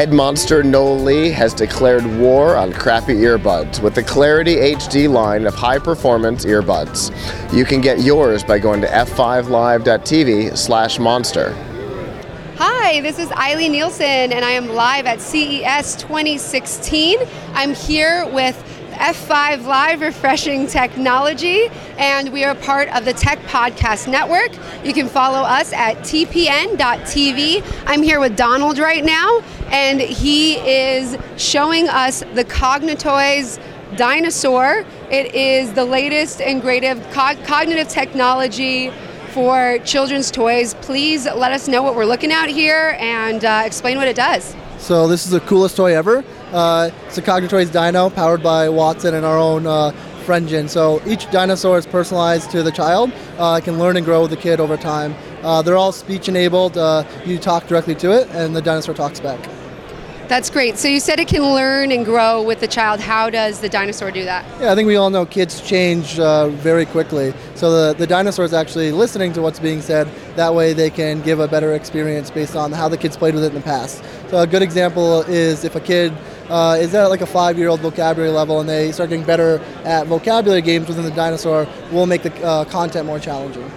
Head monster Noel Lee has declared war on crappy earbuds with the Clarity HD line of high performance earbuds. You can get yours by going to f5live.tv slash monster. Hi, this is Eileen Nielsen, and I am live at CES 2016. I'm here with F5 Live Refreshing Technology, and we are part of the Tech Podcast Network. You can follow us at tpn.tv. I'm here with Donald right now, and he is showing us the Cognitoys Dinosaur. It is the latest and greatest cognitive technology for children's toys. Please let us know what we're looking at here and uh, explain what it does. So this is the coolest toy ever. Uh, it's a Cognitoys Dino powered by Watson and our own uh, FriendGen. So each dinosaur is personalized to the child. Uh, can learn and grow with the kid over time. Uh, they're all speech enabled. Uh, you talk directly to it, and the dinosaur talks back. That's great. So you said it can learn and grow with the child. How does the dinosaur do that? Yeah, I think we all know kids change uh, very quickly. So the, the dinosaur is actually listening to what's being said. That way they can give a better experience based on how the kids played with it in the past. So a good example is if a kid uh, is at like a five-year-old vocabulary level and they start getting better at vocabulary games within the dinosaur, we'll make the uh, content more challenging.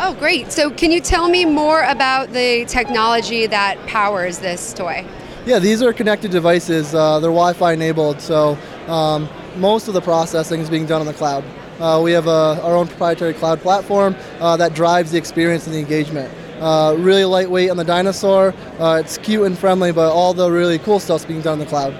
Oh, great. So can you tell me more about the technology that powers this toy? Yeah, these are connected devices. Uh, they're Wi-Fi enabled, so um, most of the processing is being done on the cloud. Uh, we have a, our own proprietary cloud platform uh, that drives the experience and the engagement. Uh, really lightweight on the dinosaur. Uh, it's cute and friendly, but all the really cool stuff's being done in the cloud.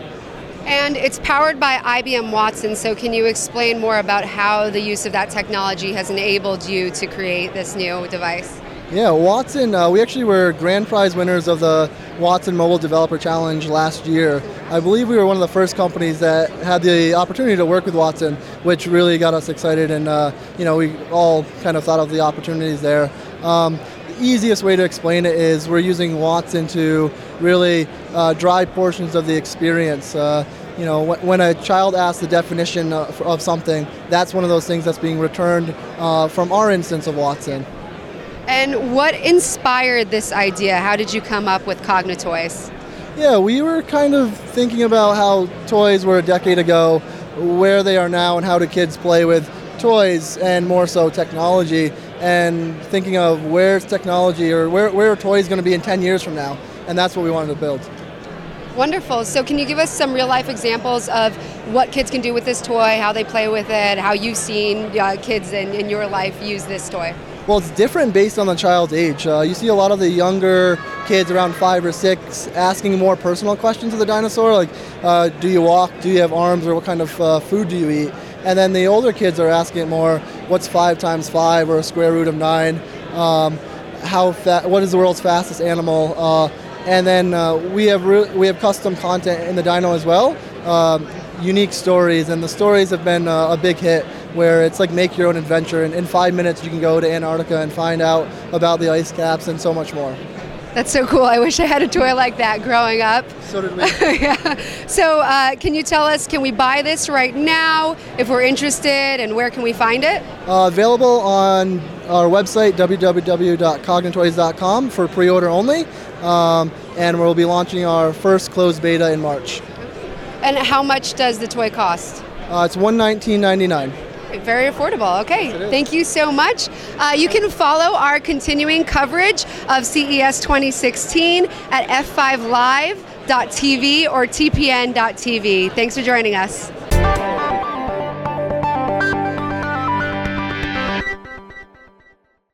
And it's powered by IBM Watson, so can you explain more about how the use of that technology has enabled you to create this new device? Yeah, Watson, uh, we actually were grand prize winners of the Watson Mobile Developer Challenge last year. I believe we were one of the first companies that had the opportunity to work with Watson, which really got us excited and uh, you know, we all kind of thought of the opportunities there. Um, the easiest way to explain it is we're using Watson to really uh, drive portions of the experience. Uh, you know, when a child asks the definition of, something, that's one of those things that's being returned uh, from our instance of Watson. And what inspired this idea? How did you come up with Cognitoys? Yeah, we were kind of thinking about how toys were a decade ago, where they are now, and how do kids play with toys and more so technology, and thinking of where's technology or where, where are toys going to be in 10 years from now, and that's what we wanted to build. Wonderful. So, can you give us some real life examples of what kids can do with this toy, how they play with it, how you've seen uh, kids in, in your life use this toy? Well, it's different based on the child's age. Uh, you see a lot of the younger kids around five or six asking more personal questions of the dinosaur, like uh, do you walk, do you have arms, or what kind of uh, food do you eat? And then the older kids are asking more, what's five times five or a square root of nine? Um, how fa- what is the world's fastest animal? Uh, and then uh, we have re- we have custom content in the dino as well, um, unique stories, and the stories have been uh, a big hit where it's like make your own adventure. And in five minutes, you can go to Antarctica and find out about the ice caps and so much more. That's so cool. I wish I had a toy like that growing up. So did we. yeah. So, uh, can you tell us, can we buy this right now if we're interested, and where can we find it? Uh, available on our website, www.cognitoys.com, for pre order only. Um, and we'll be launching our first closed beta in March. And how much does the toy cost? Uh, it's $119.99. Very affordable. Okay, thank you so much. Uh, you can follow our continuing coverage of CES 2016 at f5live.tv or tpn.tv. Thanks for joining us.